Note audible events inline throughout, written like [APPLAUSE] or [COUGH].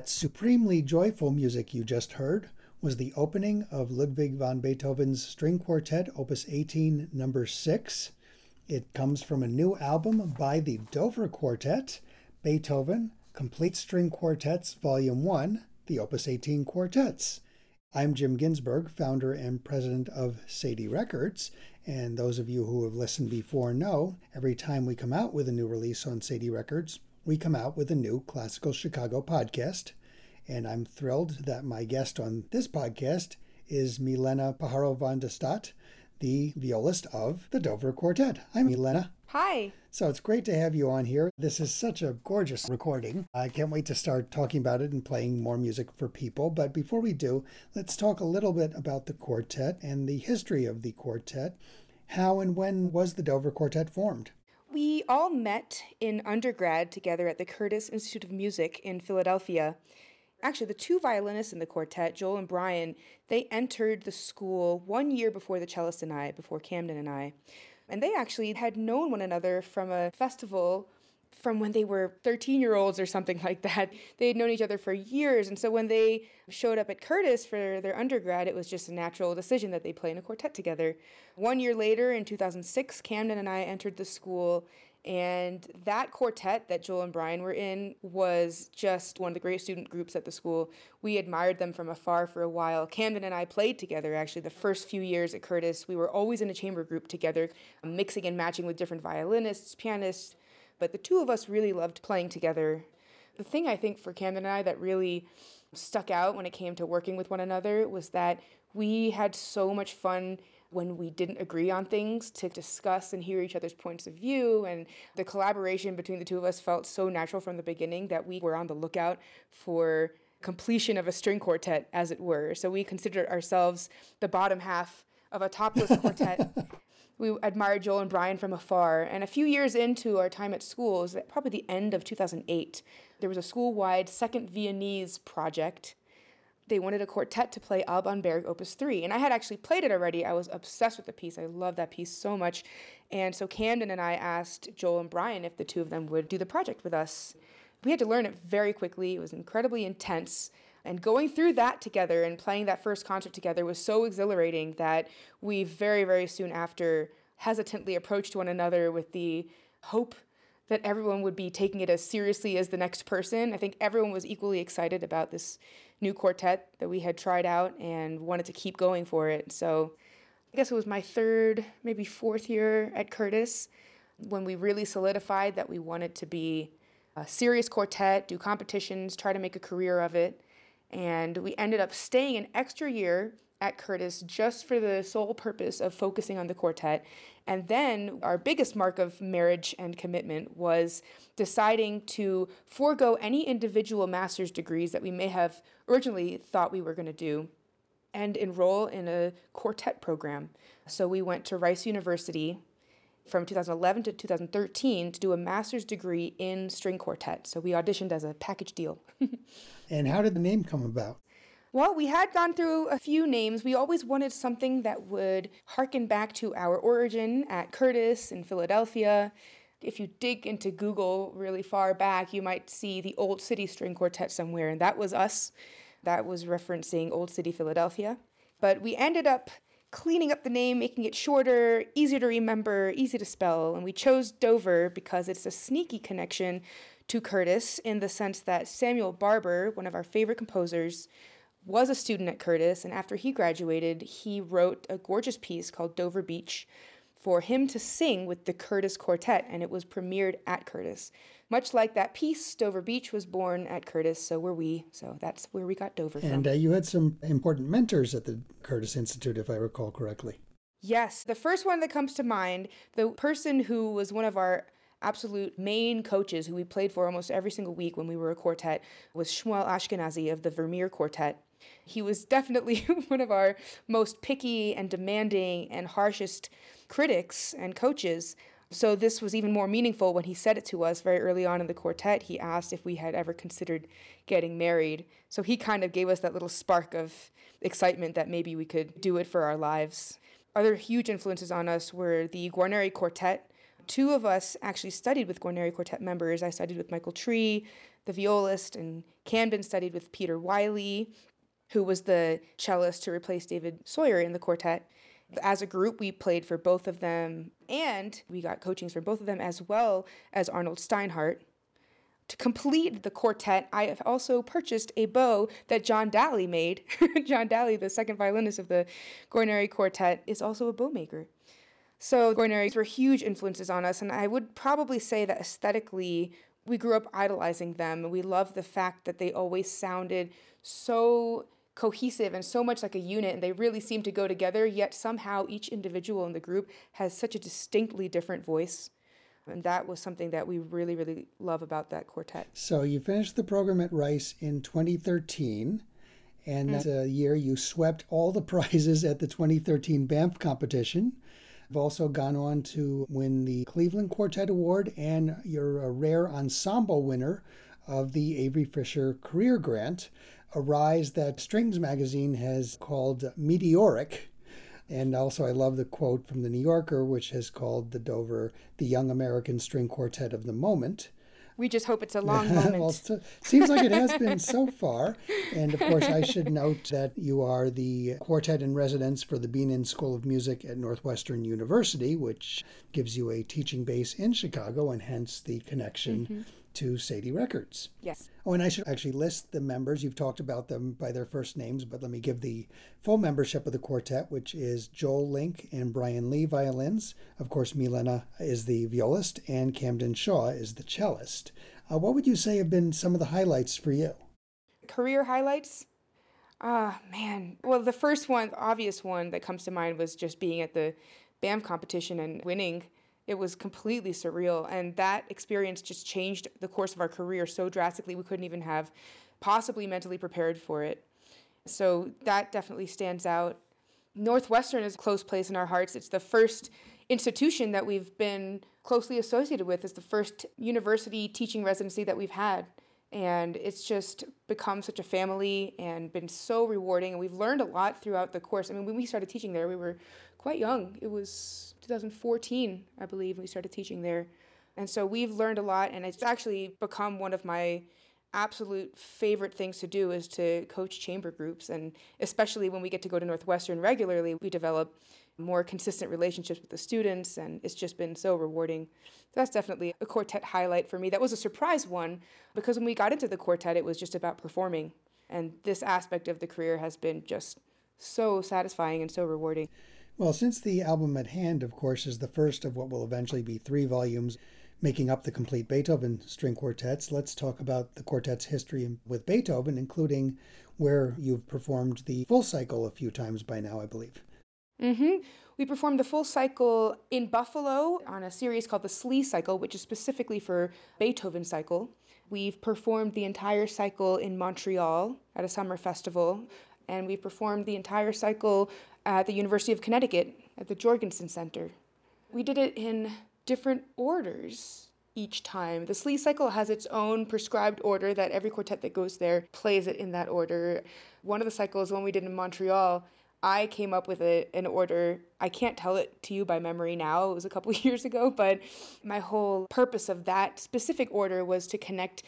That supremely joyful music you just heard was the opening of Ludwig van Beethoven's String Quartet, Opus 18, number 6. It comes from a new album by the Dover Quartet, Beethoven, Complete String Quartets, Volume 1, the Opus 18 Quartets. I'm Jim Ginsburg, founder and president of Cedille Records, and those of you who have listened before know every time we come out with a new release on Cedille Records, we come out with a new Classical Chicago podcast. And I'm thrilled that my guest on this podcast is Milena Pajaro van der Stadt, the violist of the Dover Quartet. Hi, Milena. Hi. So it's great to have you on here. This is such a gorgeous recording. I can't wait to start talking about it and playing more music for people. But before we do, let's talk a little bit about the quartet and the history of the quartet. How and when was the Dover Quartet formed? We all met in undergrad together at the Curtis Institute of Music in Philadelphia. Actually, the two violinists in the quartet, Joel and Brian, they entered the school one year before the cellist and I, before Camden and I. And they actually had known one another from a festival from when they were 13 year olds or something [LAUGHS] like that. They had known each other for years. And so when they showed up at Curtis for their undergrad, it was just a natural decision that they play in a quartet together. One year later, in 2006, Camden and I entered the school and that quartet that Joel and Brian were in was just one of the great student groups at the school. We admired them from afar for a while. Camden and I played together actually the first few years at Curtis. We were always in a chamber group together, um, mixing and matching with different violinists, pianists. But the two of us really loved playing together. The thing I think for Camden and I that really stuck out when it came to working with one another was that we had so much fun when we didn't agree on things to discuss and hear each other's points of view. And the collaboration between the two of us felt so natural from the beginning that we were on the lookout for completion of a string quartet, as it were. So we considered ourselves the bottom half of a topless quartet. [LAUGHS] We admired Joel and Brian from afar. And a few years into our time at school, probably the end of 2008, there was a school wide second Viennese project they wanted a quartet to play Alban Berg Opus 3. And I had actually played it already. I was obsessed with the piece. I love that piece so much. And so Camden and I asked Joel and Brian if the two of them would do the project with us. We had to learn it very quickly. It was incredibly intense. And going through that together and playing that first concert together was so exhilarating that we very, very soon after hesitantly approached one another with the hope that everyone would be taking it as seriously as the next person. I think everyone was equally excited about this new quartet that we had tried out and wanted to keep going for it. So I guess it was my third, maybe fourth year at Curtis when we really solidified that we wanted to be a serious quartet, do competitions, try to make a career of it. And we ended up staying an extra year at Curtis just for the sole purpose of focusing on the quartet. And then our biggest mark of marriage and commitment was deciding to forego any individual master's degrees that we may have originally thought we were going to do and enroll in a quartet program. So we went to Rice University from 2011 to 2013 to do a master's degree in string quartet. So we auditioned as a package deal. [LAUGHS] and how did the name come about? Well, we had gone through a few names. We always wanted something that would harken back to our origin at Curtis in Philadelphia. If you dig into Google really far back, you might see the Old City String Quartet somewhere, and that was us. That was referencing Old City, Philadelphia. But we ended up cleaning up the name, making it shorter, easier to remember, easy to spell, and we chose Dover because it's a sneaky connection to Curtis in the sense that Samuel Barber, one of our favorite composers, was a student at Curtis, and after he graduated, he wrote a gorgeous piece called Dover Beach for him to sing with the Curtis Quartet, and it was premiered at Curtis. Much like that piece, Dover Beach was born at Curtis, so were we. So that's where we got Dover from. And uh, you had some important mentors at the Curtis Institute, if I recall correctly. Yes, the first one that comes to mind, the person who was one of our absolute main coaches who we played for almost every single week when we were a quartet was Shmuel Ashkenazi of the Vermeer Quartet. He was definitely [LAUGHS] one of our most picky and demanding and harshest critics and coaches. So this was even more meaningful when he said it to us very early on in the quartet. He asked if we had ever considered getting married. So he kind of gave us that little spark of excitement that maybe we could do it for our lives. Other huge influences on us were the Guarneri Quartet. Two of us actually studied with Guarneri Quartet members. I studied with Michael Tree, the violist, and Camden studied with Peter Wiley, who was the cellist to replace David Soyer in the quartet. As a group, we played for both of them, and we got coachings from both of them as well as Arnold Steinhardt. To complete the quartet, I have also purchased a bow that John Dalley made. [LAUGHS] John Dalley, the second violinist of the Guarneri Quartet, is also a bow maker. So Guarneris were huge influences on us, and I would probably say that aesthetically, we grew up idolizing them. We loved the fact that they always sounded so cohesive and so much like a unit, and they really seem to go together, yet somehow each individual in the group has such a distinctly different voice. And that was something that we really, really love about that quartet. So you finished the program at Rice in 2013. And that's mm-hmm. a year you swept all the [LAUGHS] prizes at the 2013 Banff competition. You've also gone on to win the Cleveland Quartet Award, and you're a uh, rare ensemble winner of the Avery Fisher Career Grant, a rise that Strings Magazine has called meteoric. And also, I love the quote from the New Yorker, which has called the Dover the Young American String Quartet of the Moment. We just hope it's a [LAUGHS] long moment. well, it seems like it has been so [LAUGHS] far. And of course, I should note that you are the quartet in residence for the Bienen School of Music at Northwestern University, which gives you a teaching base in Chicago and hence the connection mm-hmm. To Cedille Records. Yes. Oh, and I should actually list the members. You've talked about them by their first names, but let me give the full membership of the quartet, which is Joel Link and Brian Lee violins. Of course, Milena is the violist, and Camden Shaw is the cellist. Uh, what would you say have been some of the highlights for you? Career highlights? Ah, oh, man. Well, the first one, the obvious one that comes to mind was just being at the Banff competition and winning it was completely surreal. And that experience just changed the course of our career so drastically, we couldn't even have possibly mentally prepared for it. So that definitely stands out. Northwestern is a close place in our hearts. It's the first institution that we've been closely associated with. It's the first university teaching residency that we've had. And it's just become such a family and been so rewarding. And we've learned a lot throughout the course. I mean, when we started teaching there, we were quite young. It was 2014, I believe, we started teaching there. And so we've learned a lot, and it's actually become one of my absolute favorite things to do is to coach chamber groups. And especially when we get to go to Northwestern regularly, we develop more consistent relationships with the students, and it's just been so rewarding. So that's definitely a quartet highlight for me. That was a surprise one because when we got into the quartet, it was just about performing. And this aspect of the career has been just so satisfying and so rewarding. Well, since the album at hand, of course, is the first of what will eventually be three volumes making up the complete Beethoven string quartets, let's talk about the quartet's history with Beethoven, including where you've performed the full cycle a few times by now, I believe. Mm-hmm. We performed the full cycle in Buffalo on a series called the Slee Cycle, which is specifically for Beethoven cycle. We've performed the entire cycle in Montreal at a summer festival, and we performed the entire cycle at the University of Connecticut at the Jorgensen Center. We did it in different orders each time. The Slee cycle has its own prescribed order that every quartet that goes there plays it in that order. One of the cycles, one we did in Montreal, I came up with a, an order. I can't tell it to you by memory now. It was a couple [LAUGHS] years ago, but my whole purpose of that specific order was to connect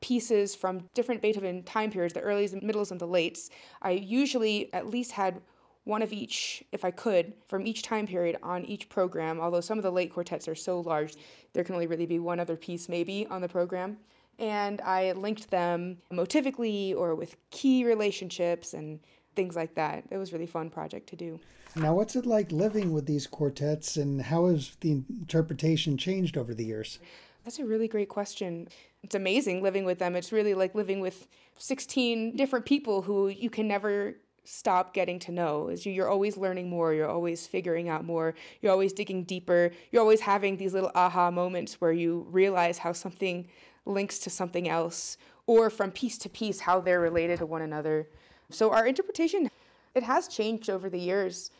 pieces from different Beethoven time periods, the earlys, the middles, and the lates. I usually at least had one of each, if I could, from each time period on each program. Although some of the late quartets are so large, there can only really be one other piece maybe on the program. And I linked them motivically or with key relationships and things like that. It was a really fun project to do. Now, what's it like living with these quartets and how has the interpretation changed over the years? That's a really great question. It's amazing living with them. It's really like living with 16 different people who you can never stop getting to know is you, you're always learning more you're always figuring out more you're always digging deeper you're always having these little aha moments where you realize how something links to something else or from piece to piece how they're related to one another. So our interpretation it has changed over the years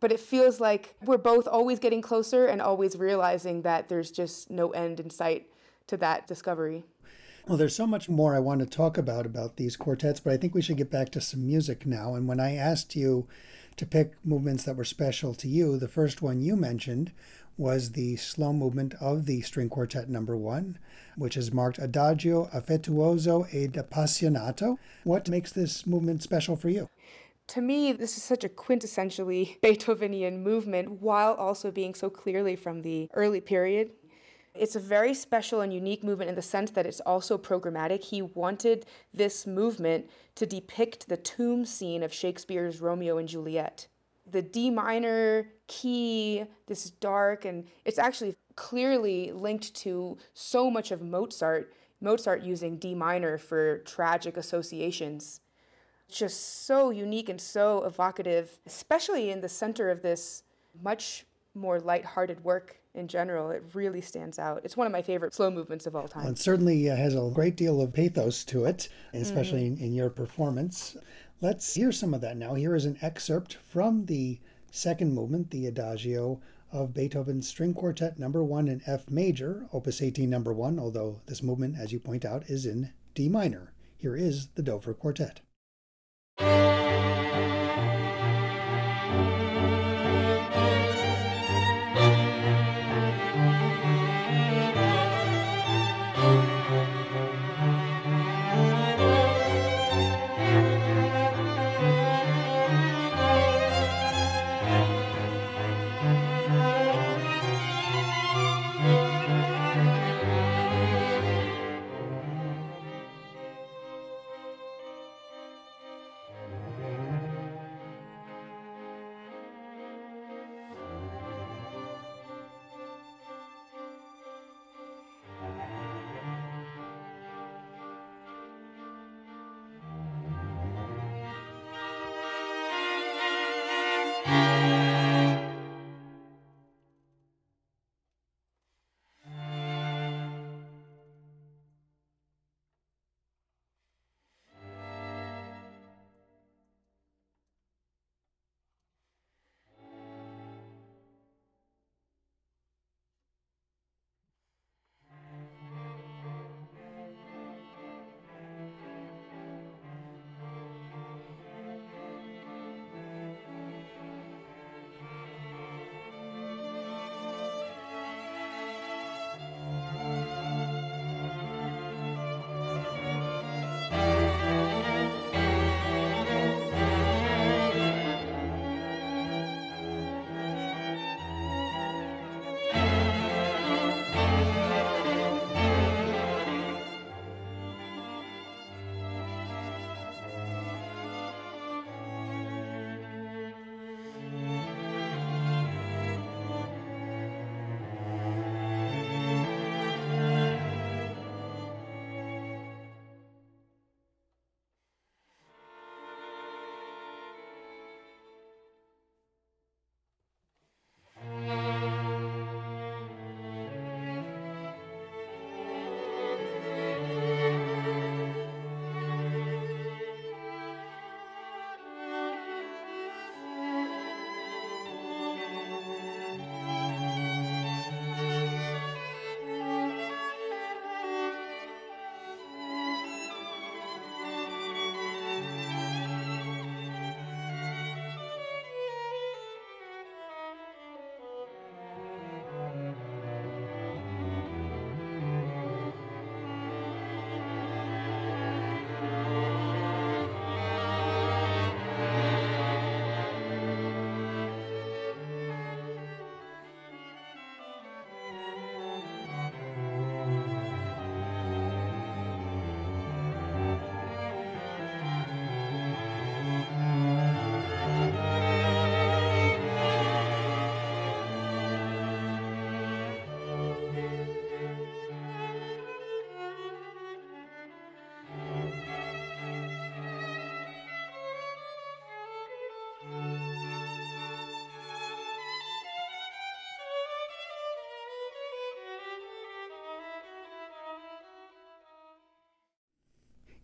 but it feels like we're both always getting closer and always realizing that there's just no end in sight to that discovery well, there's so much more I want to talk about about these quartets, but I think we should get back to some music now. And when I asked you to pick movements that were special to you, the first one you mentioned was the slow movement of the string quartet number one, which is marked Adagio affettuoso ed appassionato. What makes this movement special for you? To me, this is such a quintessentially Beethovenian movement while also being so clearly from the early period. It's a very special and unique movement in the sense that it's also programmatic. He wanted this movement to depict the tomb scene of Shakespeare's Romeo and Juliet. The D minor key, this dark, and it's actually clearly linked to so much of Mozart. Mozart using D minor for tragic associations. Just so unique and so evocative, especially in the center of this much more light-hearted work in general. It really stands out. It's one of my favorite slow movements of all time. Well, it certainly uh, has a great deal of pathos to it, especially mm-hmm. in, in your performance. Let's hear some of that now. Here is an excerpt from the second movement, the Adagio of Beethoven's String Quartet number 1 in F major, opus 18 number 1, although this movement as you point out is in D minor. Here is the Dover Quartet.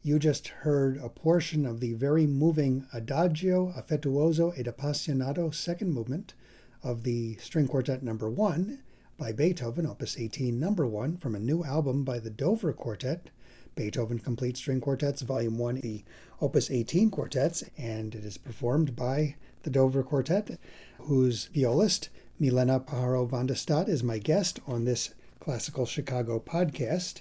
You just heard a portion of the very moving Adagio affettuoso ed appassionato second movement of the String Quartet number 1 by Beethoven, opus 18 number 1 from a new album by the Dover Quartet, Beethoven Complete String Quartets volume 1, the opus 18 quartets, and it is performed by the Dover Quartet, whose violist Milena Pajaro van der Stadt is my guest on this Classical Chicago podcast.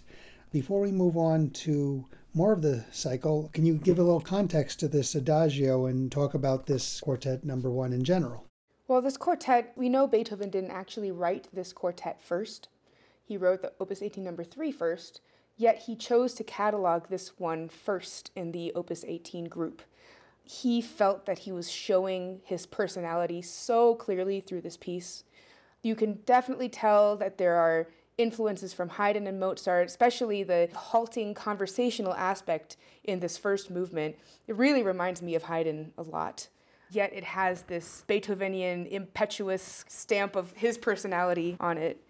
Before we move on to more of the cycle, can you give a little context to this adagio and talk about this quartet number one in general? Well, this quartet, we know Beethoven didn't actually write this quartet first. He wrote the Opus 18 number three first, yet he chose to catalog this one first in the Opus 18 group he felt that he was showing his personality so clearly through this piece. You can definitely tell that there are influences from Haydn and Mozart, especially the halting conversational aspect in this first movement. It really reminds me of Haydn a lot. Yet it has this Beethovenian, impetuous stamp of his personality on it.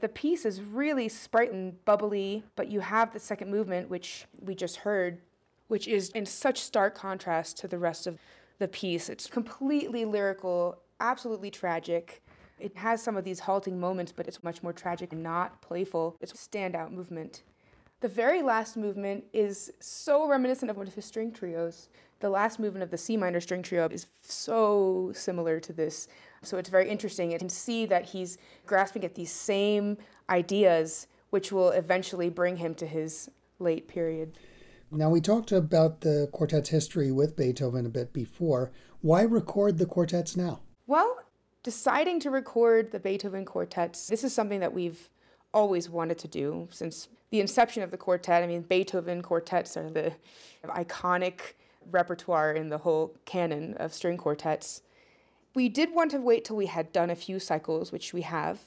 The piece is really sprightly and bubbly, but you have the second movement, which we just heard, which is in such stark contrast to the rest of the piece. It's completely lyrical, absolutely tragic. It has some of these halting moments, but it's much more tragic and not playful. It's a standout movement. The very last movement is so reminiscent of one of his string trios. The last movement of the C minor string trio is so similar to this. So it's very interesting. You can see that he's grasping at these same ideas, which will eventually bring him to his late period. Now, we talked about the quartet's history with Beethoven a bit before. Why record the quartets now? Well, deciding to record the Beethoven quartets, this is something that we've always wanted to do since the inception of the quartet. I mean, Beethoven quartets are the iconic repertoire in the whole canon of string quartets. We did want to wait till we had done a few cycles, which we have.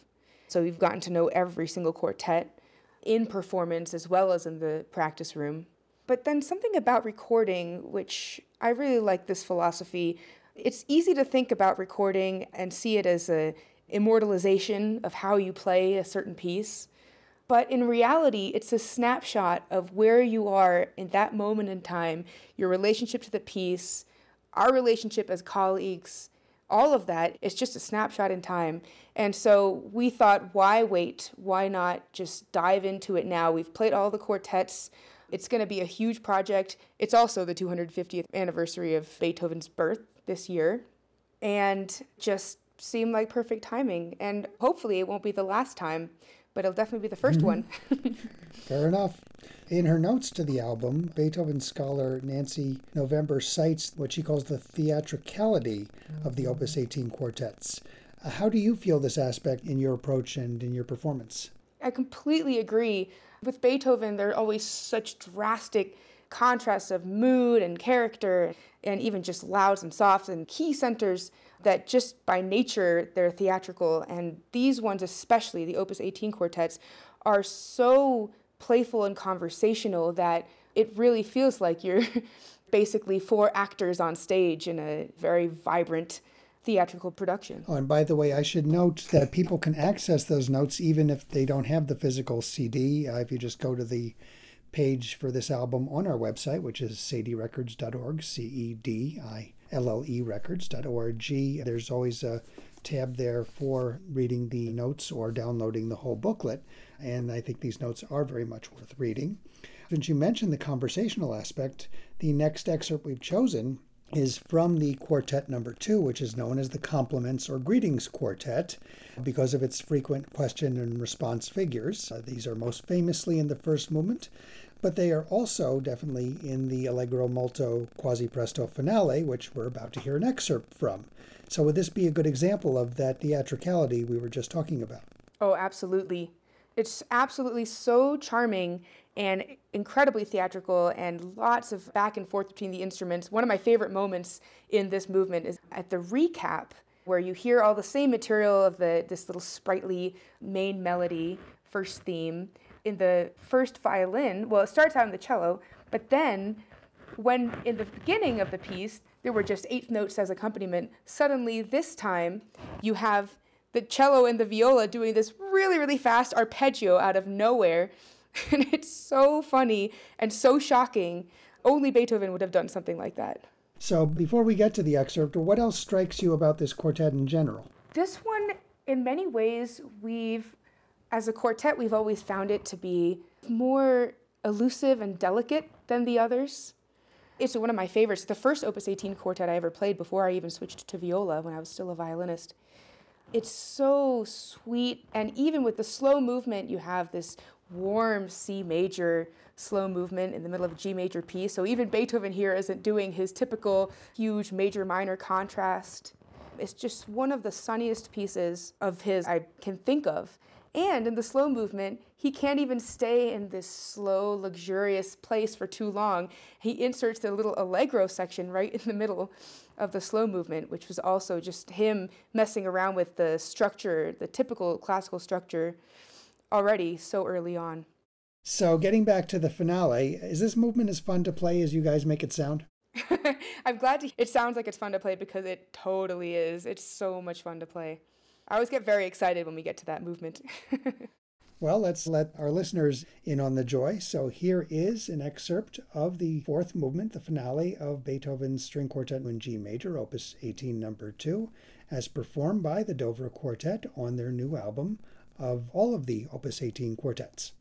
So we've gotten to know every single quartet in performance as well as in the practice room. But then something about recording, which I really like this philosophy. It's easy to think about recording and see it as a immortalization of how you play a certain piece. But in reality, it's a snapshot of where you are in that moment in time, your relationship to the piece, our relationship as colleagues, all of that is just a snapshot in time. And so we thought, why wait? Why not just dive into it now? We've played all the quartets. It's going to be a huge project. It's also the 250th anniversary of Beethoven's birth this year, and just seemed like perfect timing. And hopefully, it won't be the last time, but it'll definitely be the 1st mm-hmm. one. [LAUGHS] [LAUGHS] Fair enough. In her notes to the album, Beethoven scholar Nancy November cites what she calls the theatricality of the Opus 18 quartets. Uh, how do you feel this aspect in your approach and in your performance? I completely agree. With Beethoven, there are always such drastic contrasts of mood and character, and even just louds and softs and key centers that just by nature they're theatrical. And these ones, especially the Opus 18 quartets, are so playful and conversational that it really feels like you're [LAUGHS] basically four actors on stage in a very vibrant theatrical production. Oh, and by the way, I should note that people can access those notes even if they don't have the physical CD. Uh, if you just go to the page for this album on our website, which is cedillerecords.org, C E D I L L E records.org, there's always a tab there for reading the notes or downloading the whole booklet. And I think these notes are very much worth reading. Since you mentioned the conversational aspect, the next excerpt we've chosen is from the quartet number two, which is known as the Compliments or Greetings Quartet because of its frequent question and response figures. Uh, these are most famously in the first movement, but they are also definitely in the Allegro molto quasi presto finale, which we're about to hear an excerpt from. So, would this be a good example of that theatricality we were just talking about? Oh, absolutely. It's absolutely so charming and incredibly theatrical and lots of back and forth between the instruments. One of my favorite moments in this movement is at the recap where you hear all the same material of the this little sprightly main melody first theme in the first violin. Well, it starts out in the cello, but then when in the beginning of the piece there were just eighth notes as accompaniment, suddenly this time you have the cello and the viola doing this really really fast arpeggio out of nowhere [LAUGHS] And it's so funny and so shocking. Only Beethoven would have done something like that. So, before we get to the excerpt, what else strikes you about this quartet in general? This one, in many ways, we've, as a quartet, we've always found it to be more elusive and delicate than the others. It's one of my favorites. The first Opus 18 quartet I ever played before I even switched to viola when I was still a violinist. It's so sweet. And even with the slow movement, you have this warm C major slow movement in the middle of G major piece. So even Beethoven here isn't doing his typical huge major minor contrast. It's just one of the sunniest pieces of his I can think of. And in the slow movement, he can't even stay in this slow, luxurious place for too long. He inserts the little allegro section right in the middle of the slow movement, which was also just him messing around with the structure, the typical classical structure, already so early on. So, getting back to the finale, is this movement as fun to play as you guys make it sound? [LAUGHS] I'm glad to. It sounds like it's fun to play because it totally is. It's so much fun to play. I always get very excited when we get to that movement. [LAUGHS] well, let's let our listeners in on the joy. So here is an excerpt of the fourth movement, the finale of Beethoven's String Quartet in G Major, Opus 18, number 2, as performed by the Dover Quartet on their new album of all of the Opus 18 quartets.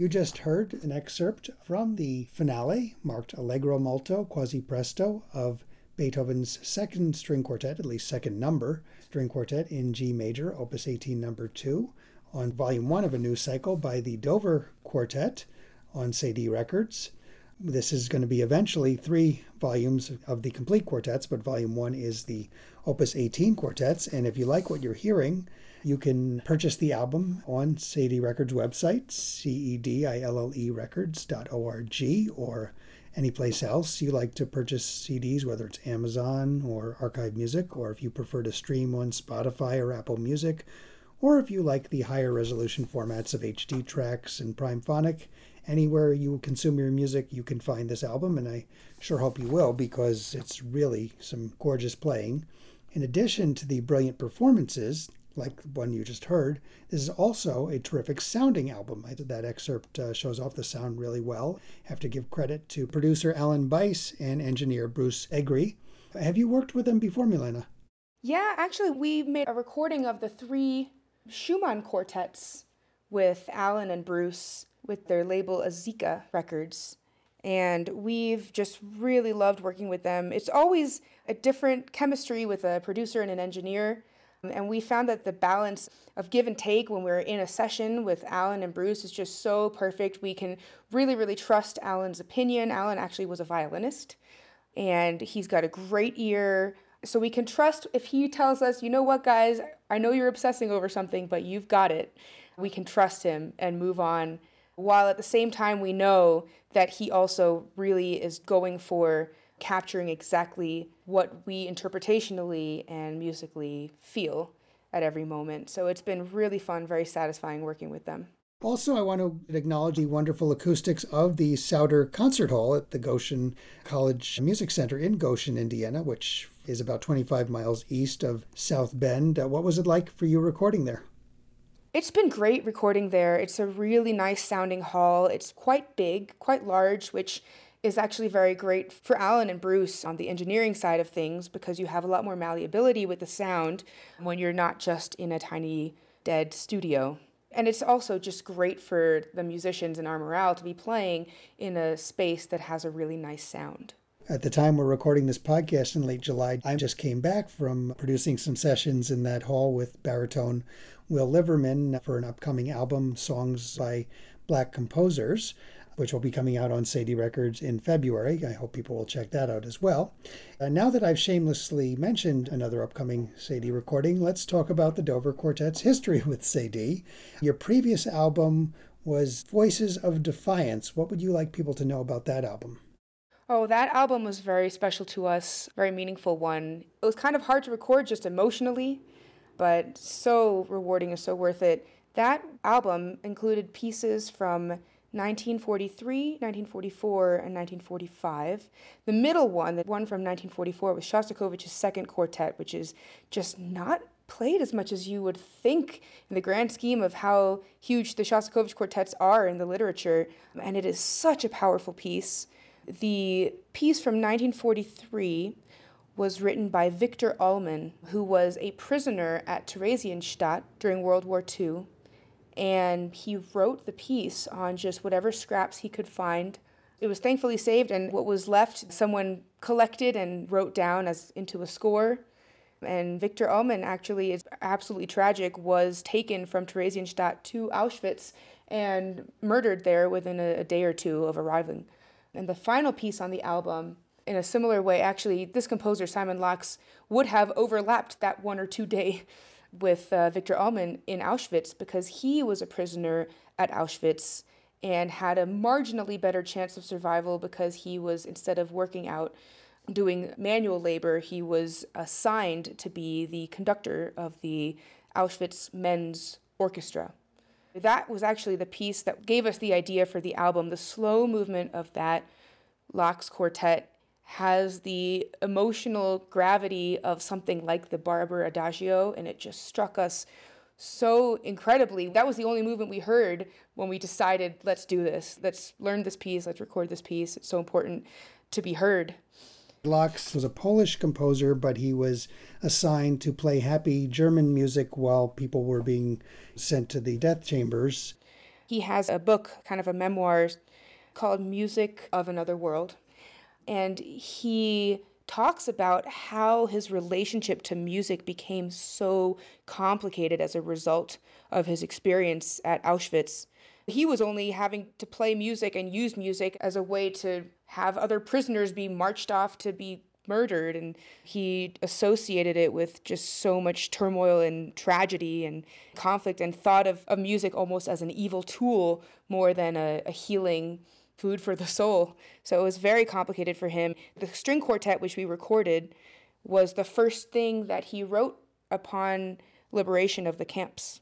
You just heard an excerpt from the finale, marked Allegro molto, quasi presto, of Beethoven's second string quartet, at least second number, string quartet in G major, opus 18, number 2, on volume 1 of a new cycle by the Dover Quartet on Cedille Records. This is going to be eventually three volumes of the complete quartets, but volume 1 is the opus 18 quartets. And if you like what you're hearing, you can purchase the album on Cedille Records website, C-E-D-I-L-L-E records.org, or any place else you like to purchase CDs, whether it's Amazon or Archive Music, or if you prefer to stream on Spotify or Apple Music, or if you like the higher resolution formats of HD tracks and Primephonic, anywhere you consume your music, you can find this album, and I sure hope you will because it's really some gorgeous playing. In addition to the brilliant performances, like the one you just heard, this is also a terrific sounding album. That excerpt uh, shows off the sound really well. Have to give credit to producer Alan Bise and engineer Bruce Egre. Have you worked with them before, Milena? Yeah, actually, we made a recording of the three Schumann quartets with Alan and Bruce with their label Azica Records. And we've just really loved working with them. It's always a different chemistry with a producer and an engineer. Um, and we found that the balance of give and take when we're in a session with Alan and Bruce is just so perfect. We can really, really trust Alan's opinion. Alan actually was a violinist, and he's got a great ear. So we can trust if he tells us, you know what, guys, I know you're obsessing over something, but you've got it. We can trust him and move on. While at the same time, we know that he also really is going for capturing exactly what we interpretationally and musically feel at every moment. So it's been really fun, very satisfying working with them. Also, I want to acknowledge the wonderful acoustics of the Sauder Concert Hall at the Goshen College Music Center in Goshen, Indiana, which is about 25 miles east of South Bend. Uh, what was it like for you recording there? It's been great recording there. It's a really nice sounding hall. It's quite big, quite large, which is actually very great for Alan and Bruce on the engineering side of things because you have a lot more malleability with the sound when you're not just in a tiny dead studio. And it's also just great for the musicians in our morale to be playing in a space that has a really nice sound. At the time we're recording this podcast in late July, I just came back from producing some sessions in that hall with baritone Will Liverman for an upcoming album, Songs by Black Composers which will be coming out on Cedille Records in February. I hope people will check that out as well. Uh, now that I've shamelessly mentioned another upcoming Cedille recording, let's talk about the Dover Quartet's history [LAUGHS] with Cedille. Your previous album was Voices of Defiance. What would you like people to know about that album? Oh, that album was very special to us, very meaningful one. It was kind of hard to record just emotionally, but so rewarding and so worth it. That album included pieces from 1943, 1944, and 1945. The middle one, the one from 1944, was Shostakovich's second quartet, which is just not played as much as you would think in the grand scheme of how huge the Shostakovich quartets are in the literature. And it is such a powerful piece. The piece from 1943 was written by Victor Ullmann, who was a prisoner at Theresienstadt during World War II and he wrote the piece on just whatever scraps he could find. It was thankfully saved, and what was left, someone collected and wrote down as into a score. And Victor Ullmann actually is absolutely tragic, was taken from Theresienstadt to Auschwitz and murdered there within a, a day or two of arriving. And the final piece on the album, in a similar way, actually, this composer, Simon Laks, would have overlapped that one or two day [LAUGHS] with uh, Victor Ullmann in Auschwitz because he was a prisoner at Auschwitz and had a marginally better chance of survival because he was, instead of working out doing manual labor, he was assigned to be the conductor of the Auschwitz Men's Orchestra. That was actually the piece that gave us the idea for the album. The slow movement of that Laks quartet has the emotional gravity of something like the Barber Adagio, and it just struck us so incredibly. That was the only movement we heard when we decided, let's do this. Let's learn this piece. Let's record this piece. It's so important to be heard. Laks was a Polish composer, but he was assigned to play happy German music while people were being sent to the death chambers. He has a book, kind of a memoir, called Music of Another World and he talks about how his relationship to music became so complicated as a result of his experience at Auschwitz. He was only having to play music and use music as a way to have other prisoners be marched off to be murdered and he associated it with just so much turmoil and tragedy and conflict and thought of, of music almost as an evil tool more than a, a healing food for the soul. So it was very complicated for him. The string quartet, which we recorded, was the first thing that he wrote upon liberation of the camps.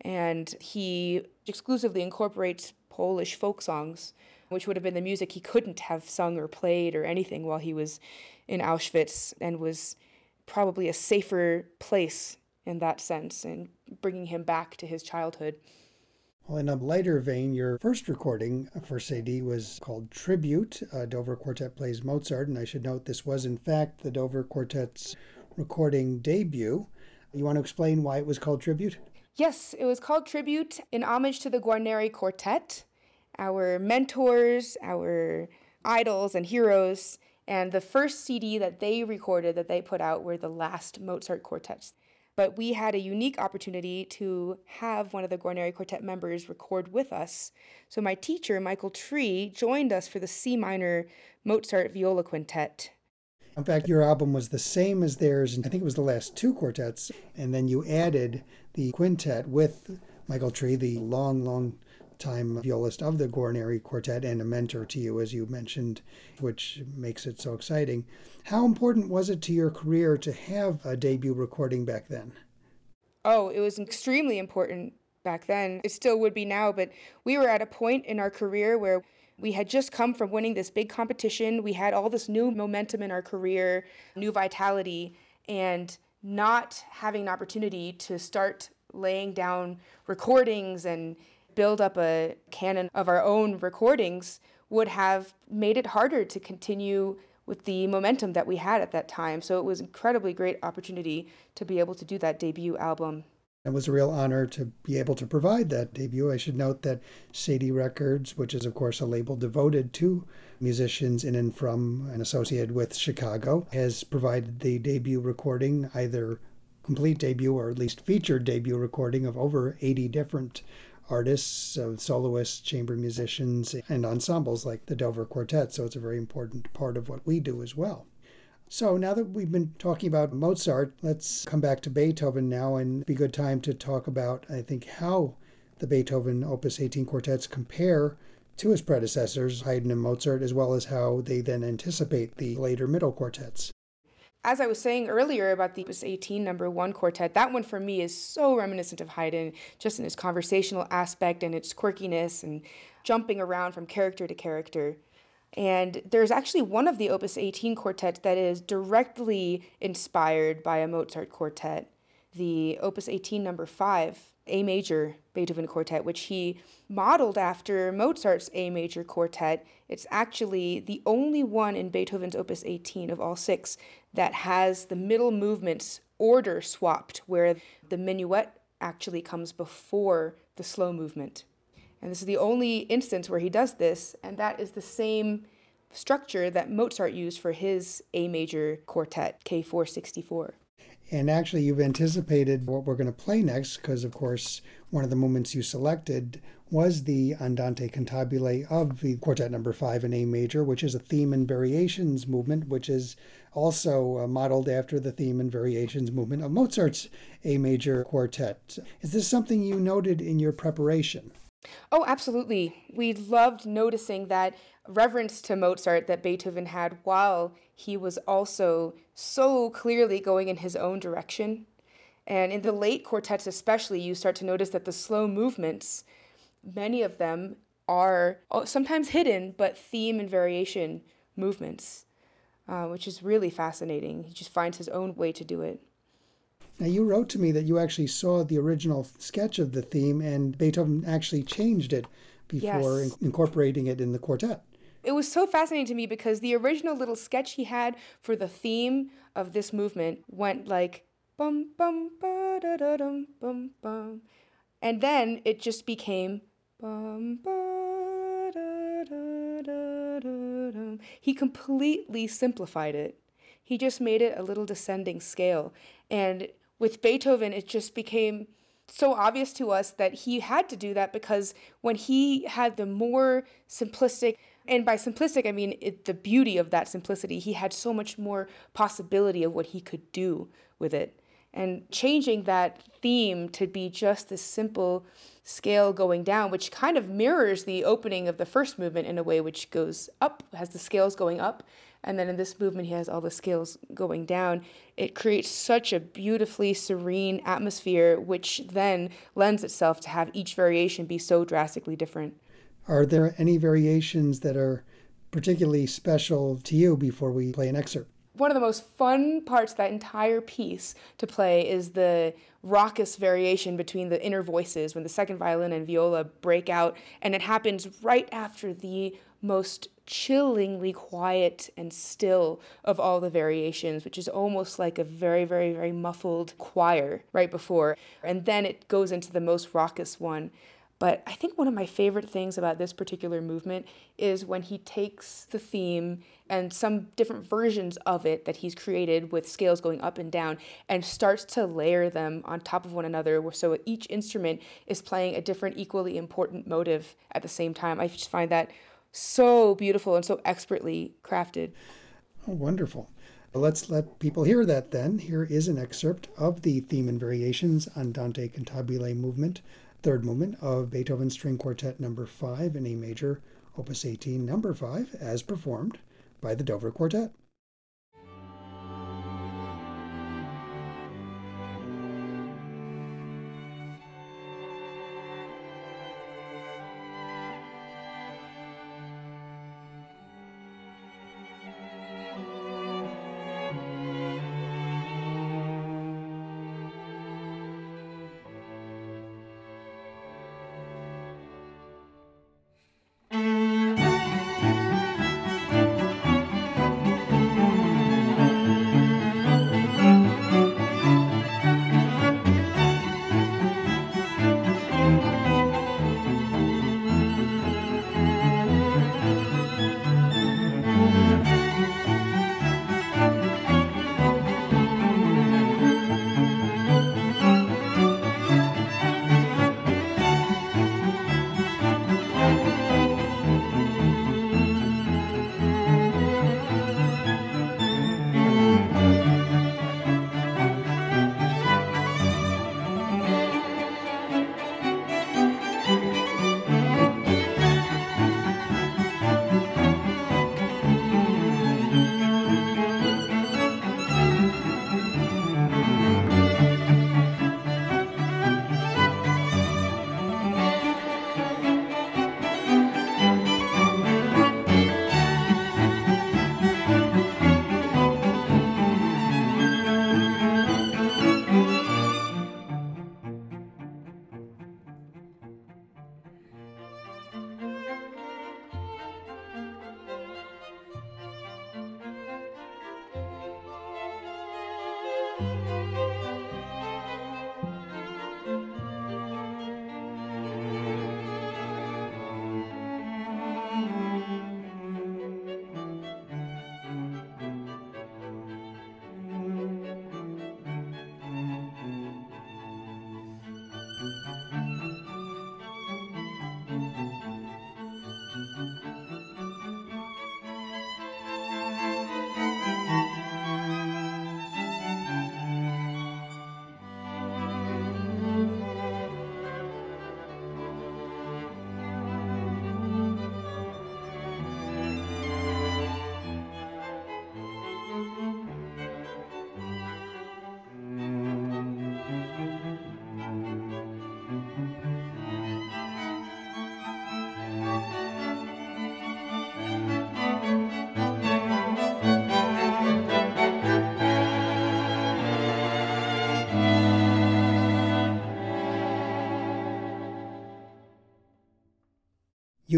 And he exclusively incorporates Polish folk songs, which would have been the music he couldn't have sung or played or anything while he was in Auschwitz and was probably a safer place in that sense and bringing him back to his childhood. Well, in a lighter vein, your first recording for Cedille was called Tribute. Uh, Dover Quartet Plays Mozart, and I should note this was, in fact, the Dover Quartet's recording debut. You want to explain why it was called Tribute? Yes, it was called Tribute in homage to the Guarneri Quartet, our mentors, our idols, and heroes. And the first CD that they recorded that they put out were the last Mozart quartets but we had a unique opportunity to have one of the Guarneri Quartet members record with us. So my teacher, Michael Tree, joined us for the C minor Mozart Viola Quintet. In fact, your album was the same as theirs, and I think it was the last two quartets, and then you added the quintet with Michael Tree, the long, long time violist of the Guarneri Quartet and a mentor to you, as you mentioned, which makes it so exciting. How important was it to your career to have a debut recording back then? Oh, it was extremely important back then. It still would be now, but we were at a point in our career where we had just come from winning this big competition. We had all this new momentum in our career, new vitality, and not having an opportunity to start laying down recordings and build up a canon of our own recordings would have made it harder to continue with the momentum that we had at that time. So it was incredibly great opportunity to be able to do that debut album. It was a real honor to be able to provide that debut. I should note that Cedille Records, which is, of course, a label devoted to musicians in and from and associated with Chicago, has provided the debut recording, either complete debut or at least featured debut recording of over 80 different artists, uh, soloists, chamber musicians, and ensembles like the Dover Quartet. So it's a very important part of what we do as well. So now that we've been talking about Mozart, let's come back to Beethoven now and be a good time to talk about, I think, how the Beethoven Opus 18 quartets compare to his predecessors, Haydn and Mozart, as well as how they then anticipate the later middle quartets as I was saying earlier about the Opus 18 number one quartet, that one for me is so reminiscent of Haydn, just in its conversational aspect and its quirkiness and jumping around from character to character. And there's actually one of the Opus 18 quartets that is directly inspired by a Mozart quartet, the Opus 18 number five, A major Beethoven quartet, which he modeled after Mozart's A major quartet. It's actually the only one in Beethoven's Opus 18 of all six that has the middle movements order swapped, where the minuet actually comes before the slow movement. And this is the only instance where he does this, and that is the same structure that Mozart used for his A major quartet, K464. And actually, you've anticipated what we're going to play next, because of course, one of the movements you selected was the Andante Cantabile of the Quartet Number Five in A major, which is a theme and variations movement, which is also uh, modeled after the theme and variations movement of Mozart's A major quartet. Is this something you noted in your preparation? Oh, absolutely. We loved noticing that reverence to Mozart that Beethoven had while he was also so clearly going in his own direction. And in the late quartets, especially, you start to notice that the slow movements, many of them are sometimes hidden, but theme and variation movements, uh, which is really fascinating. He just finds his own way to do it. Now, you wrote to me that you actually saw the original sketch of the theme and Beethoven actually changed it before yes. incorporating it in the quartet. It was so fascinating to me because the original little sketch he had for the theme of this movement went like bum bum ba da da dum bum bum, and then it just became bum ba da da da da dum. He completely simplified it. He just made it a little descending scale, and with Beethoven, it just became so obvious to us that he had to do that because when he had the more simplistic, and by simplistic, I mean it, the beauty of that simplicity, he had so much more possibility of what he could do with it. And changing that theme to be just this simple scale going down, which kind of mirrors the opening of the first movement in a way which goes up, has the scales going up, and then in this movement he has all the scales going down. It creates such a beautifully serene atmosphere which then lends itself to have each variation be so drastically different. Are there any variations that are particularly special to you before we play an excerpt? One of the most fun parts of that entire piece to play is the raucous variation between the inner voices when the second violin and viola break out, and it happens right after the most chillingly quiet and still of all the variations, which is almost like a very, very, very muffled choir right before. And then it goes into the most raucous one. But I think one of my favorite things about this particular movement is when he takes the theme and some different versions of it that he's created with scales going up and down and starts to layer them on top of one another so each instrument is playing a different equally important motive at the same time. I just find that so beautiful and so expertly crafted. Oh, wonderful. Let's let people hear that then. Here is an excerpt of the theme and variations Andante Cantabile movement third movement of Beethoven's String Quartet number 5 in A major, opus 18 number 5 as performed by the Dover Quartet.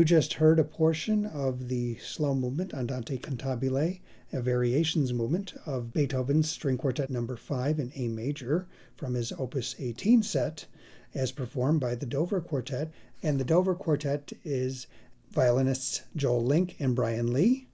You just heard a portion of the slow movement Andante Cantabile, a variations movement of Beethoven's String Quartet Number no. 5 in A major from his Opus 18 set, as performed by the Dover Quartet. And the Dover Quartet is violinists Joel Link and Brian Lee,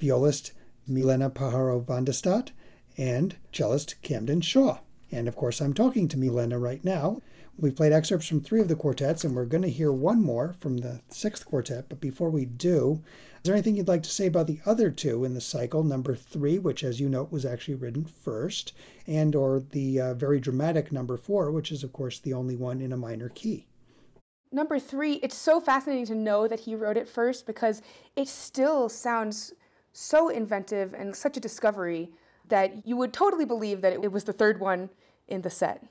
violist Milena Pajaro van de Stadt, and cellist Camden Shaw. And of course, I'm talking to Milena right now. We've played excerpts from three of the quartets, and we're going to hear one more from the sixth quartet. But before we do, is there anything you'd like to say about the other two in the cycle, number three, which, as you note, was actually written first, and or the uh, very dramatic number four, which is, of course, the only one in a minor key? Number three, it's so fascinating to know that he wrote it first because it still sounds so inventive and such a discovery that you would totally believe that it was the third one in the set.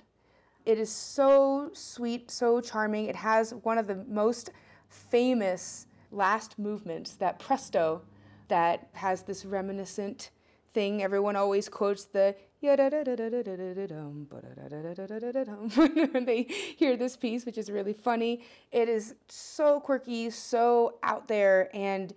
It is so sweet, so charming. It has one of the most famous last movement, that presto, that has this reminiscent thing. Everyone always quotes the when [LAUGHS] they hear this piece, which is really funny. It is so quirky, so out there, and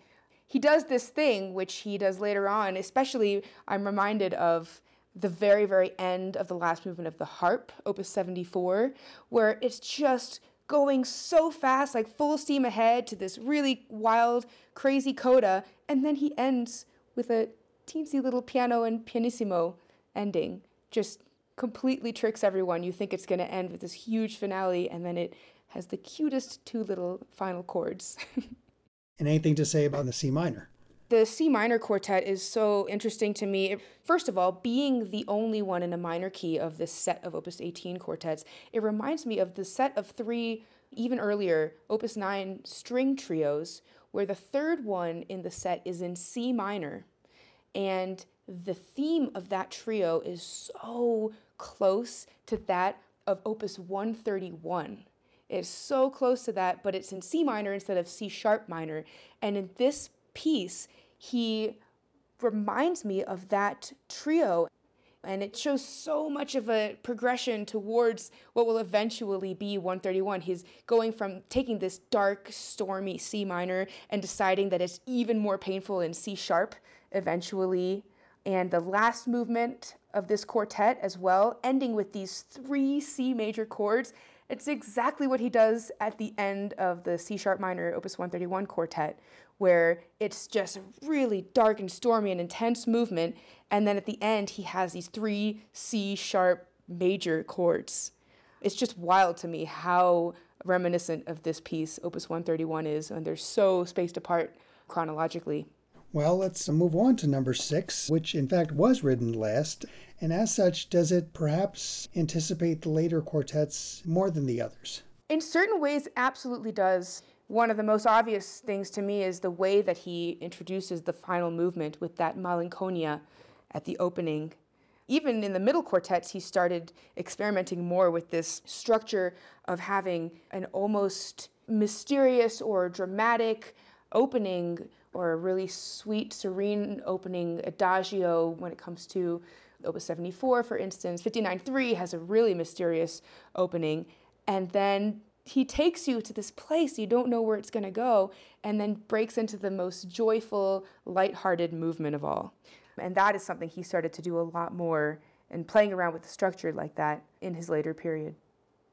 he does this thing which he does later on. Especially, I'm reminded of the very, very end of the last movement of the harp, Opus 74, where it's just going so fast, like full steam ahead to this really wild, crazy coda, and then he ends with a teensy little piano and pianissimo ending. Just completely tricks everyone. You think it's going to end with this huge finale, and then it has the cutest two little final chords. [LAUGHS] and anything to say about the C minor? The C minor quartet is so interesting to me. First of all, being the only one in a minor key of this set of Opus 18 quartets, it reminds me of the set of three, even earlier, Opus 9 string trios, where the third one in the set is in C minor. And the theme of that trio is so close to that of Opus 131. It's so close to that, but it's in C minor instead of C sharp minor. And in this piece, he reminds me of that trio. And it shows so much of a progression towards what will eventually be 131. He's going from taking this dark, stormy C minor and deciding that it's even more painful in C sharp eventually. And the last movement of this quartet as well, ending with these three C major chords. It's exactly what he does at the end of the C sharp minor, Opus 131 quartet, where it's just really dark and stormy and intense movement. And then at the end, he has these three C sharp major chords. It's just wild to me how reminiscent of this piece Opus 131 is, and they're so spaced apart chronologically. Well, let's move on to number six, which in fact was written last. And as such, does it perhaps anticipate the later quartets more than the others? In certain ways, absolutely does. One of the most obvious things to me is the way that he introduces the final movement with that malinconia at the opening. Even in the middle quartets, he started experimenting more with this structure of having an almost mysterious or dramatic opening or a really sweet, serene opening adagio when it comes to Opus 74, for instance. 59.3 has a really mysterious opening. And then he takes you to this place you don't know where it's going to go and then breaks into the most joyful light-hearted movement of all and that is something he started to do a lot more and playing around with the structure like that in his later period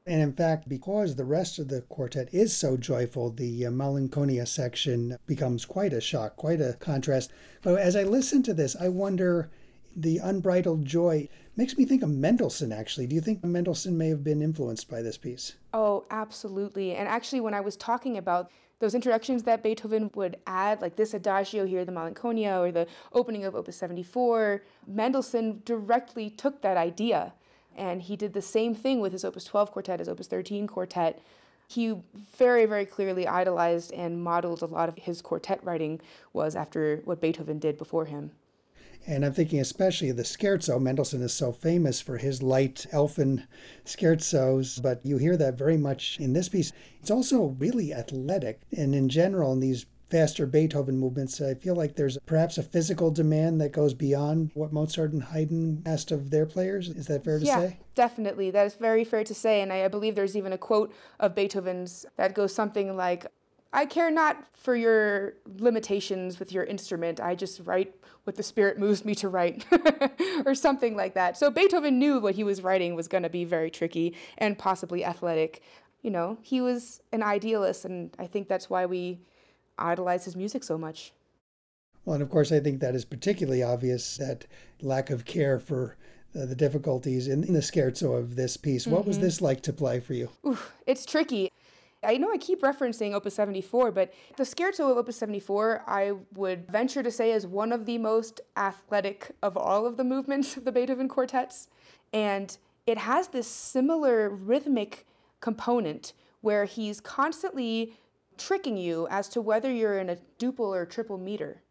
and in fact, because the rest of the quartet is so joyful, the uh, Malinconia section becomes quite a shock, quite a contrast. But as I listen to this, I wonder the unbridled joy makes me think of Mendelssohn, actually. Do you think Mendelssohn may have been influenced by this piece? Oh, absolutely. And actually, when I was talking about those introductions that Beethoven would add, like this adagio here, the Malinconia, or the opening of Opus 74, Mendelssohn directly took that idea. And he did the same thing with his Opus 12 quartet, his Opus 13 quartet. He very, very clearly idolized and modeled a lot of his quartet writing was after what Beethoven did before him. And I'm thinking especially of the scherzo. Mendelssohn is so famous for his light elfin scherzos, but you hear that very much in this piece. It's also really athletic. And in general, in these faster Beethoven movements, I feel like there's perhaps a physical demand that goes beyond what Mozart and Haydn asked of their players. Is that fair to yeah, say? Definitely. That is very fair to say. And I, I believe there's even a quote of Beethoven's that goes something like, I care not for your limitations with your instrument. I just write what the spirit moves me to write, [LAUGHS] or something like that. So Beethoven knew what he was writing was going to be very tricky and possibly athletic. You know, he was an idealist, and I think that's why we idolize his music so much. Well, and of course, I think that is particularly obvious that lack of care for uh, the difficulties in, in, the scherzo of this piece. What mm-hmm. was this like to play for you? It's tricky. I know I keep referencing Opus 74, but the scherzo of Opus 74, I would venture to say, is one of the most athletic of all of the movements of the Beethoven quartets. And it has this similar rhythmic component where he's constantly tricking you as to whether you're in a duple or triple meter.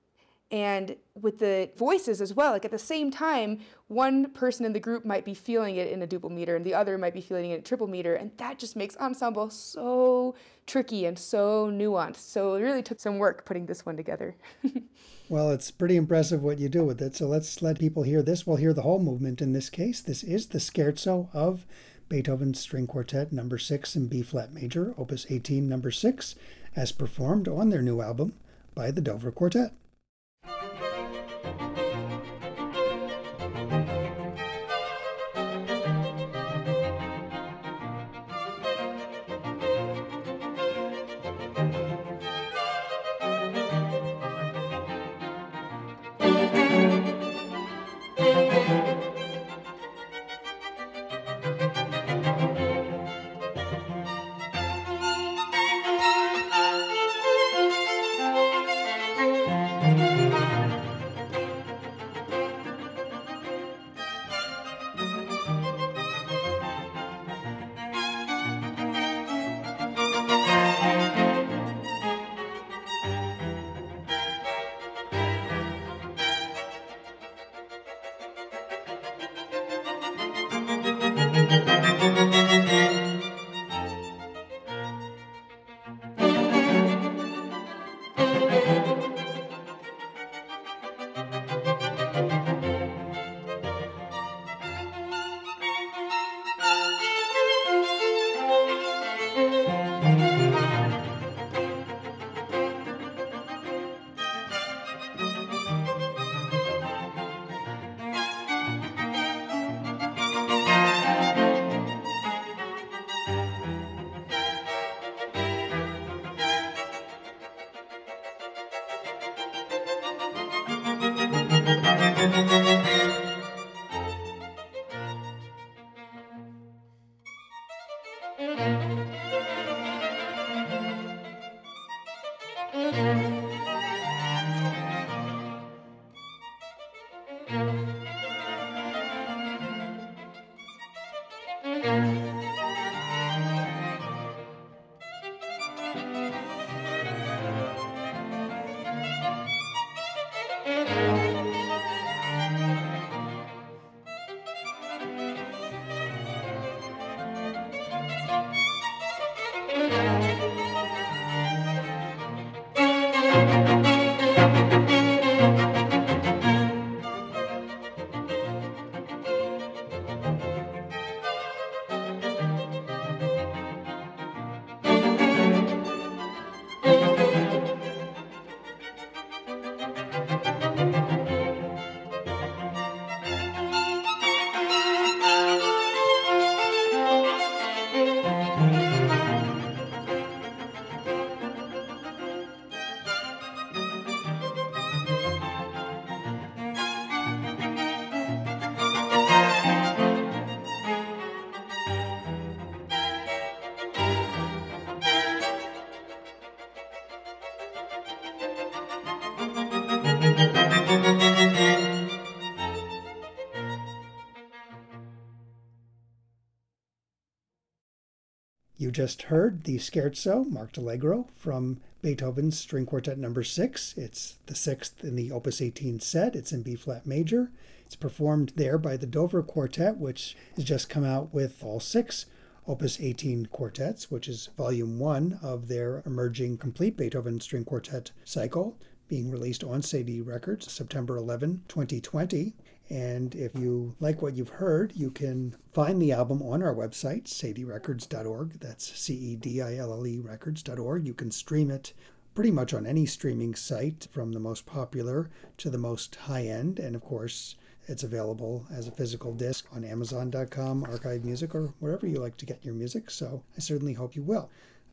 And with the voices as well. Like at the same time, one person in the group might be feeling it in a duple meter and the other might be feeling it in a triple meter. And that just makes ensemble so tricky and so nuanced. So it really took some work putting this one together. [LAUGHS] well, it's pretty impressive what you do with it. So let's let people hear this. We'll hear the whole movement in this case. This is the scherzo of Beethoven's String Quartet number 6 in B flat major, opus 18 number 6, as performed on their new album by the Dover Quartet. You just heard the Scherzo, marked Allegro, from Beethoven's String Quartet number 6. It's the sixth in the Opus 18 set. It's in B flat major. It's performed there by the Dover Quartet, which has just come out with all six Opus 18 quartets, which is volume one of their emerging complete Beethoven String Quartet cycle, being released on Cedille Records September 11, 2020. And if you like what you've heard, you can find the album on our website, cedillerecords.org. That's C E D I L L E records.org. You can stream it pretty much on any streaming site, from the most popular to the most high end. And of course, it's available as a physical disc on Amazon.com, ArkivMusic, or wherever you like to get your music. So I certainly hope you will.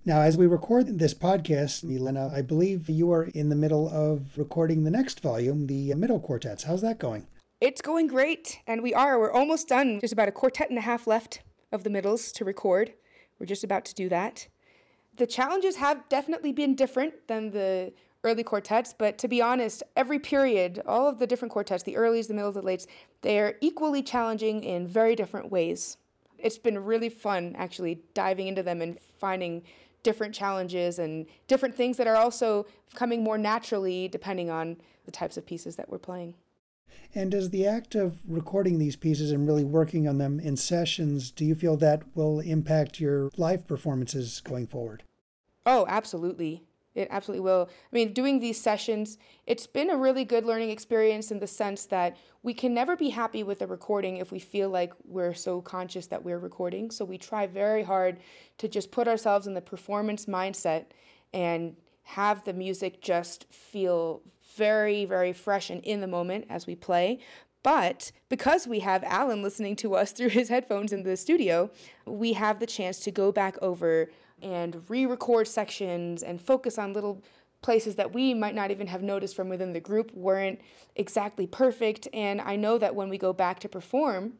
Now, as we record this podcast, Elena, I believe you are in the middle of recording the next volume, the middle quartets. How's that going? It's going great, and we are. We're almost done. There's about a quartet and a half left of the middles to record. We're just about to do that. The challenges have definitely been different than the early quartets, but to be honest, every period, all of the different quartets, the earlies, the middles, the lates, they are equally challenging in very different ways. It's been really fun actually diving into them and finding different challenges and different things that are also coming more naturally depending on the types of pieces that we're playing. And does the act of recording these pieces and really working on them in sessions, do you feel that will impact your live performances going forward? Oh, absolutely. It absolutely will. I mean, doing these sessions, it's been a really good learning experience in the sense that we can never be happy with a recording if we feel like we're so conscious that we're recording. So we try very hard to just put ourselves in the performance mindset and have the music just feel very, very fresh and in the moment as we play. But because we have Alan listening to us [LAUGHS] through his headphones in the studio, we have the chance to go back over and re record sections and focus on little places that we might not even have noticed from within the group weren't exactly perfect. And I know that when we go back to perform,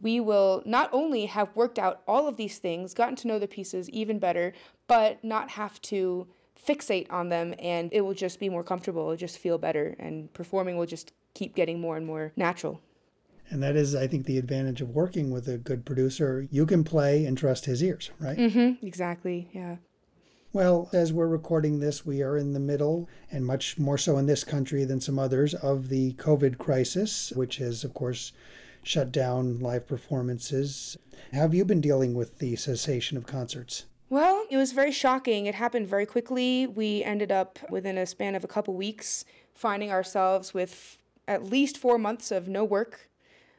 we will not only have worked out all of these things, gotten to know the pieces even better, but not have to fixate on them and it will just be more comfortable, it'll just feel better, and performing will just keep getting more and more natural. And that is, I think, the advantage of working with a good producer. You can play and trust his ears, right? Mm-hmm, exactly, yeah. Well, as we're recording this, we are in the middle, and much more so in this country than some others, of the COVID crisis, which has, of course, shut down live performances. How have you been dealing with the cessation of concerts? Well, it was very shocking. It happened very quickly. We ended up within a span of a couple weeks finding ourselves with at least four months of no work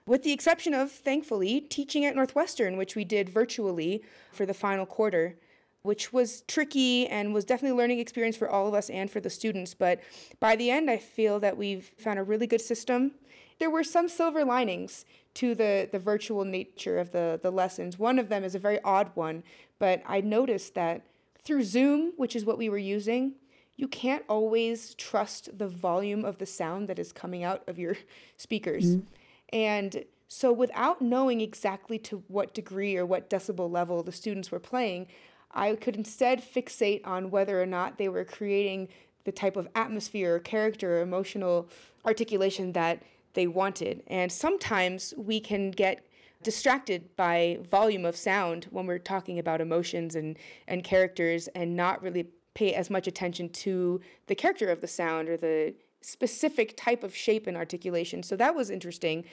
with the exception of, thankfully, teaching at Northwestern, which we did virtually for the final quarter, which was tricky and was definitely a learning experience for all of us and for the students. But by the end, I feel that we've found a really good system. There were some silver linings to the, the virtual nature of the, the lessons. One of them is a very odd one, but I noticed that through Zoom, which is what we were using, you can't always trust the volume of the sound that is coming out of your [LAUGHS] speakers. Mm-hmm. And so, without knowing exactly to what degree or what decibel level the students were playing, I could instead fixate on whether or not they were creating the type of atmosphere, or character, or emotional articulation that they wanted. And sometimes we can get distracted by volume of sound when we're talking about emotions and, and characters and not really pay as much attention to the character of the sound or the specific type of shape and articulation. So that was interesting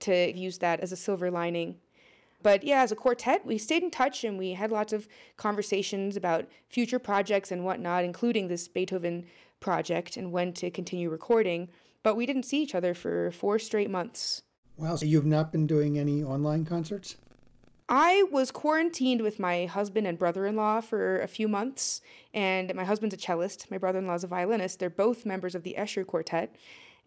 to use that as a silver lining. But yeah, as a quartet, we stayed in touch and we had lots of conversations about future projects and whatnot, including this Beethoven project and when to continue recording. But we didn't see each other for four straight months. Wow, so you've not been doing any online concerts? I was quarantined with my husband and brother in law for a few months, and my husband's a cellist, my brother in law's a violinist. They're both members of the Escher Quartet.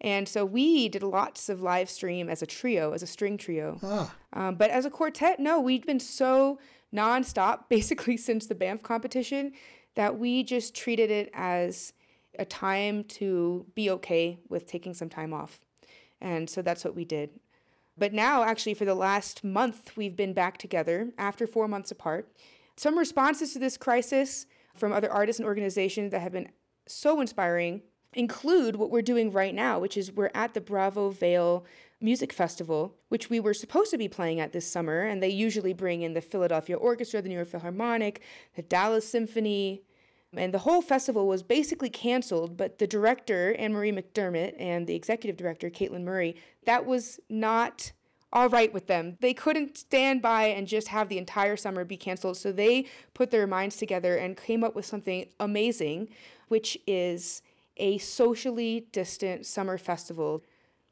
And so we did lots of live stream as a trio, as a string trio. Ah. Um, but as a quartet, no, we've been so nonstop [LAUGHS] basically since the Banff competition that we just treated it as a time to be okay with taking some time off. And so that's what we did. But now, actually, for the last month, we've been back together after four months apart. Some responses to this crisis from other artists and organizations that have been so inspiring include what we're doing right now, which is we're at the Bravo Vail Music Festival, which we were supposed to be playing at this summer. And they usually bring in the Philadelphia Orchestra, the New York Philharmonic, the Dallas Symphony, and the whole festival was basically canceled, but the director, Anne Marie McDermott, and the executive director, Caitlin Murray, that was not all right with them. They couldn't stand by and just have the entire summer be canceled. So they put their minds together and came up with something amazing, which is a socially distant summer festival.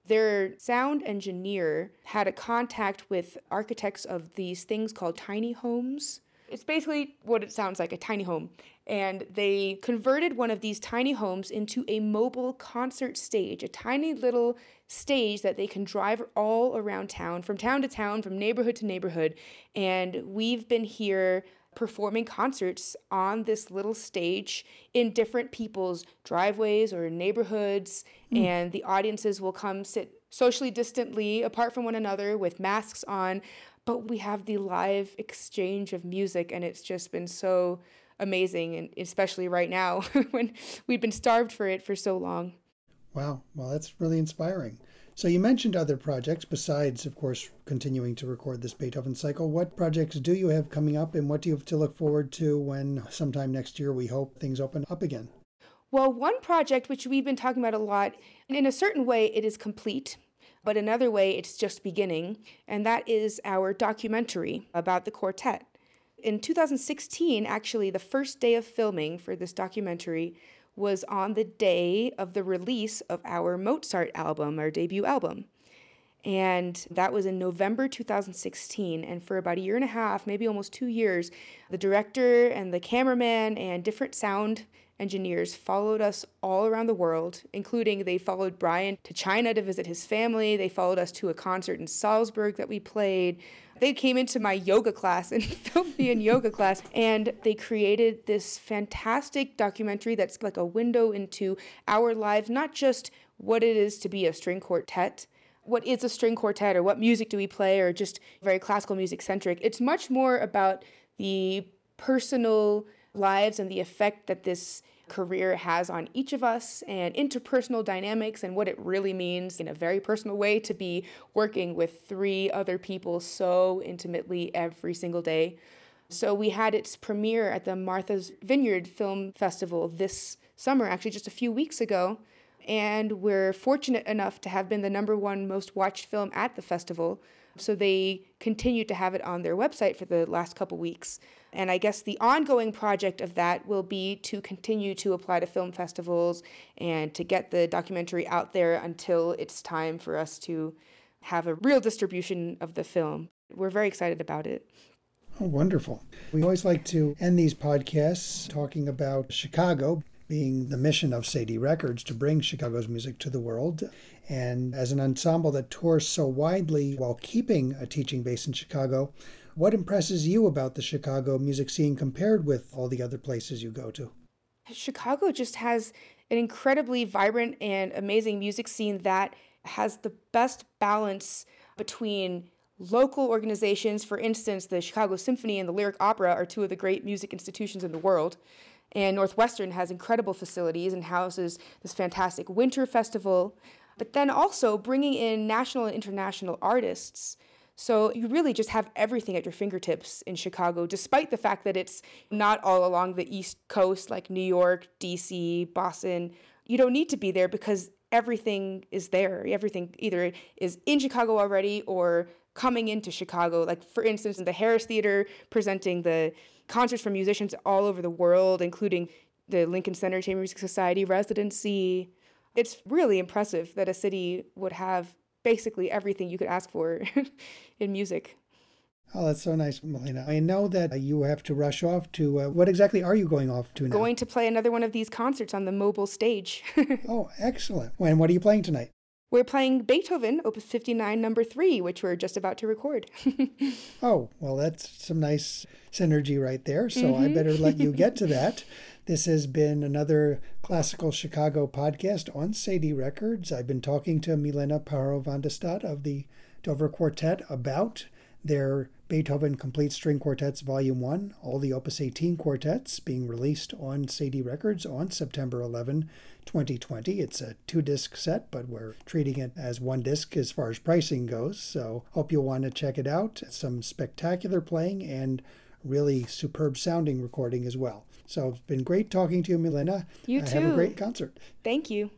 Their sound engineer had a contact with architects of these things called tiny homes. It's basically what it sounds like a tiny home and they converted one of these tiny homes into a mobile concert stage, a tiny little stage that they can drive all around town, from town to town, from neighborhood to neighborhood. And we've been here performing concerts on this little stage in different people's driveways or neighborhoods, mm. and the audiences will come sit socially distantly apart from one another with masks on. But we have the live exchange of music, and it's just been so amazing, and especially right now [LAUGHS] when we've been starved for it for so long. Wow, well, that's really inspiring. So you mentioned other projects besides, of course, continuing to record this Beethoven cycle. What projects do you have coming up, and what do you have to look forward to when sometime next year we hope things open up again? Well, one project which we've been talking about a lot, and in a certain way it is complete, but another way it's just beginning, and that is our documentary about the quartet. In 2016, actually, the first day of filming for this documentary was on the day of the release of our Mozart album, our debut album. And that was in November 2016. And for about a year and a half, maybe almost two years, the director and the cameraman and different sound engineers followed us all around the world, including they followed Brian to China to visit his family. They followed us to a concert in Salzburg that we played. They came into my yoga class and [LAUGHS] filmed me in yoga class. And they created this fantastic documentary that's like a window into our lives, not just what it is to be a string quartet. What is a string quartet, or what music do we play, or just very classical music centric? It's much more about the personal lives and the effect that this career has on each of us and interpersonal dynamics and what it really means in a very personal way to be working with three other people so intimately every single day. So we had its premiere at the Martha's Vineyard Film Festival this summer, actually just a few weeks ago. And we're fortunate enough to have been the number one most watched film at the festival. So they continued to have it on their website for the last couple weeks. And I guess the ongoing project of that will be to continue to apply to film festivals and to get the documentary out there until it's time for us to have a real distribution of the film. We're very excited about it. Oh, wonderful. We always like to end these podcasts talking about Chicago being the mission of Cedille Records to bring Chicago's music to the world. And as an ensemble that tours so widely while keeping a teaching base in Chicago, what impresses you about the Chicago music scene compared with all the other places you go to? Chicago just has an incredibly vibrant and amazing music scene that has the best balance between local organizations. For instance, the Chicago Symphony and the Lyric Opera are two of the great music institutions in the world. And Northwestern has incredible facilities and houses this fantastic winter festival, but then also bringing in national and international artists so you really just have everything at your fingertips in Chicago, despite the fact that it's not all along the East Coast like New York, DC, Boston. You don't need to be there because everything is there. Everything either is in Chicago already or coming into Chicago. Like, for instance, in the Harris Theater, presenting the concerts for musicians all over the world, including the Lincoln Center Chamber Music Society residency. It's really impressive that a city would have basically everything you could ask for [LAUGHS] in music. Oh, that's so nice, Milena. I know that you have to rush off to uh, what exactly are you going off to now? Going to play another one of these concerts on the mobile stage. [LAUGHS] oh, excellent. And what are you playing tonight? We're playing Beethoven, Opus 59, number three, which we're just about to record. [LAUGHS] oh, well, that's some nice synergy right there. So mm-hmm. I better let you get to [LAUGHS] that. This has been another Classical Chicago podcast on Cedille Records. I've been talking to Milena Paro van de Stadt of the Dover Quartet about their Beethoven Complete String Quartets Volume 1, all the Opus 18 quartets being released on Cedille Records on September 11, 2020. It's a two disc set, but we're treating it as one disc as far as pricing goes. So hope you'll want to check it out. Some spectacular playing and really superb sounding recording as well. So it's been great talking to you, Milena. You too. Have a great concert. Thank you.